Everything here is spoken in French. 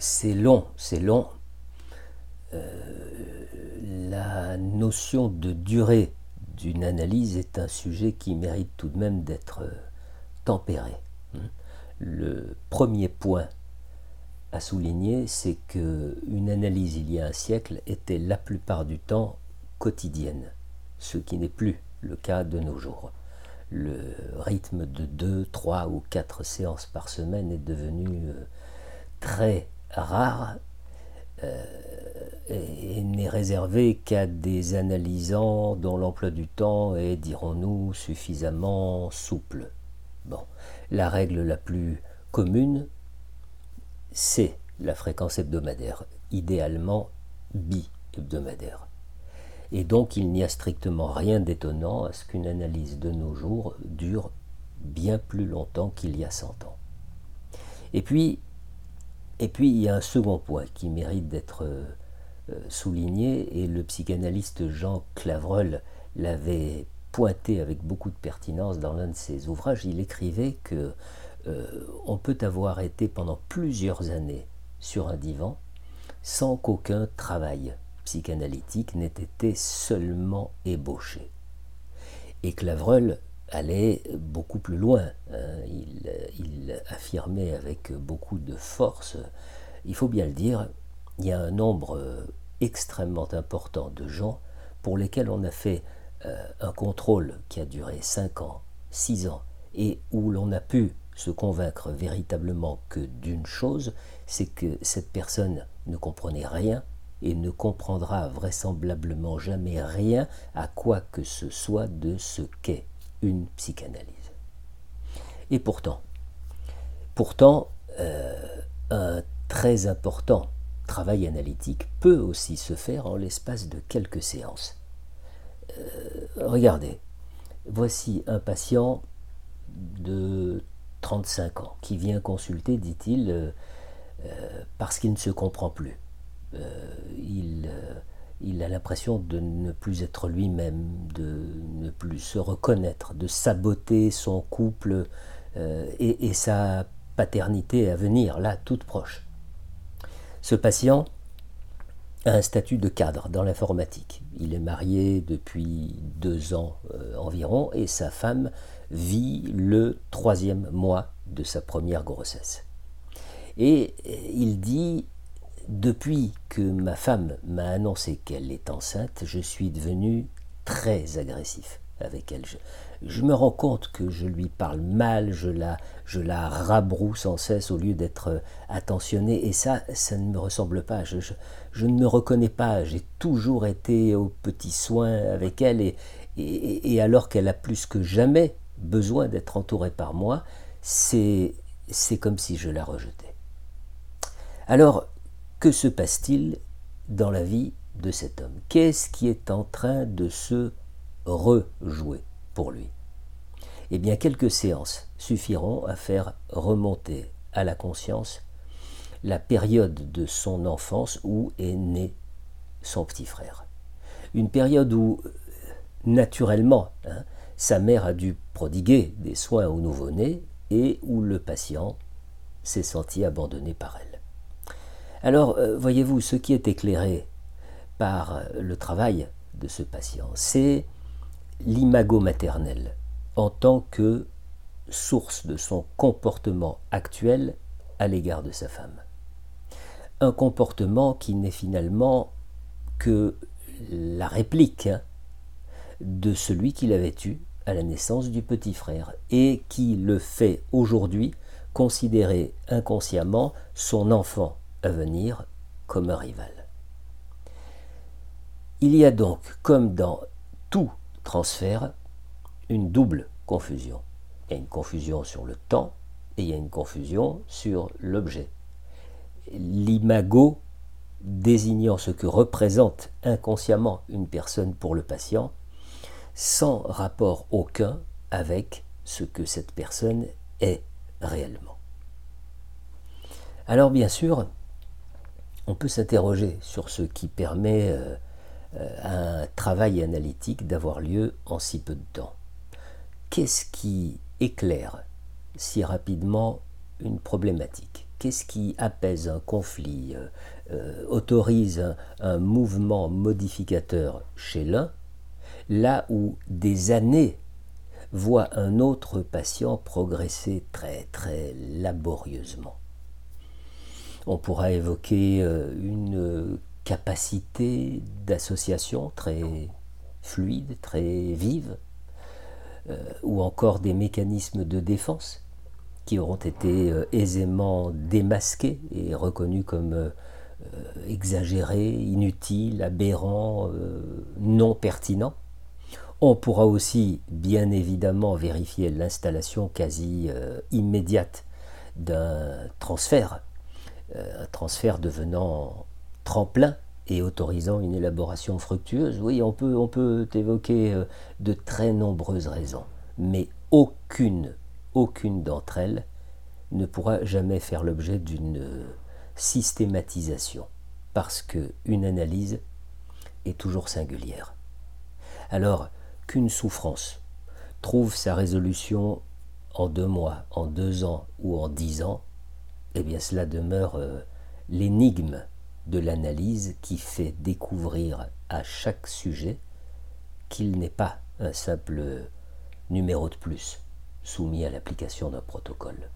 c'est long, c'est long. Euh, la notion de durée d'une analyse est un sujet qui mérite tout de même d'être euh, tempéré. Hein. Le premier point à souligner, c'est qu'une analyse il y a un siècle était la plupart du temps quotidienne, ce qui n'est plus le cas de nos jours. Le rythme de deux, trois ou quatre séances par semaine est devenu euh, très rare euh, et n'est réservé qu'à des analysants dont l'emploi du temps est, dirons-nous, suffisamment souple. Bon, la règle la plus commune, c'est la fréquence hebdomadaire, idéalement bi-hebdomadaire. Et donc il n'y a strictement rien d'étonnant à ce qu'une analyse de nos jours dure bien plus longtemps qu'il y a 100 ans. Et puis, et puis il y a un second point qui mérite d'être euh, souligné, et le psychanalyste Jean Clavreul l'avait pointé avec beaucoup de pertinence dans l'un de ses ouvrages. Il écrivait que euh, on peut avoir été pendant plusieurs années sur un divan sans qu'aucun travail psychanalytique n'ait été seulement ébauché. Et Clavreul allait beaucoup plus loin. Hein. Il, affirmait avec beaucoup de force, il faut bien le dire, il y a un nombre extrêmement important de gens pour lesquels on a fait euh, un contrôle qui a duré 5 ans, 6 ans, et où l'on a pu se convaincre véritablement que d'une chose, c'est que cette personne ne comprenait rien et ne comprendra vraisemblablement jamais rien à quoi que ce soit de ce qu'est une psychanalyse. Et pourtant, pourtant, euh, un très important travail analytique peut aussi se faire en l'espace de quelques séances. Euh, regardez, voici un patient de 35 ans qui vient consulter, dit-il, euh, parce qu'il ne se comprend plus. il, il, a l'impression de ne plus être lui-même, de ne plus se reconnaître, de saboter son couple et, et sa paternité à venir, là, toute proche. Ce patient a un statut de cadre dans l'informatique. Il est marié depuis deux ans euh, environ et sa femme vit le troisième mois de sa première grossesse. Et euh, il dit, depuis que ma femme m'a annoncé qu'elle est enceinte, je suis devenu très agressif avec elle. Je, me rends compte que je lui parle mal, je la, je la rabroue sans cesse au lieu d'être euh, attentionné, et ça, ça ne me ressemble pas. Je, je, ne me reconnais pas. J'ai toujours été au petit soin avec elle, et, et, et alors qu'elle a plus que jamais besoin d'être entourée par moi, c'est comme si je la rejetais. Alors, que se passe-t-il dans la vie de cet homme? Qu'est-ce qui est en train de se rejouer pour lui? Eh bien, quelques séances suffiront à faire remonter à la conscience la période de son enfance où est né son petit frère. Une période où, naturellement, hein, sa mère a dû prodiguer des soins au nouveau-né et où le patient s'est senti abandonné par elle. Alors, euh, voyez-vous, ce qui est éclairé par le travail de ce patient, c'est l'imago maternel en tant que source de son comportement actuel à l'égard de sa femme. Un comportement qui n'est finalement que la réplique hein, de celui qu'il avait eu à la naissance du petit frère et qui le fait aujourd'hui considérer inconsciemment son enfant à venir comme un rival. Il y a donc, comme dans tout transfert une double confusion. Il y a une confusion sur le temps et il y a une confusion sur l'objet. L'imago désignant ce que représente inconsciemment une personne pour le patient, sans rapport aucun avec ce que cette personne est réellement. Alors bien sûr, on peut s'interroger sur ce qui permet euh, euh, un travail analytique d'avoir lieu en si peu de temps. Qu'est-ce qui éclaire si rapidement une problématique? Qu'est-ce qui apaise un conflit, autorise un mouvement modificateur chez l'un, là où des années voient un autre patient progresser très très laborieusement? On pourra évoquer euh, une capacité d'association très fluide, très vive, euh, ou encore des mécanismes de défense qui auront été euh, aisément démasqués et reconnus comme exagérés, inutiles, aberrants, non pertinents. On pourra aussi bien évidemment vérifier l'installation quasi immédiate d'un transfert euh, un transfert devenant tremplin et autorisant une élaboration fructueuse, oui, on peut, on peut évoquer euh, de très nombreuses raisons, mais aucune, aucune d'entre elles ne pourra jamais faire l'objet d'une systématisation, parce qu'une analyse est toujours singulière. Alors qu'une souffrance trouve sa résolution en deux mois, en deux ans ou en dix ans, eh bien cela demeure euh, l'énigme de l'analyse qui fait découvrir à chaque sujet qu'il n'est pas un simple numéro de plus soumis à l'application d'un protocole.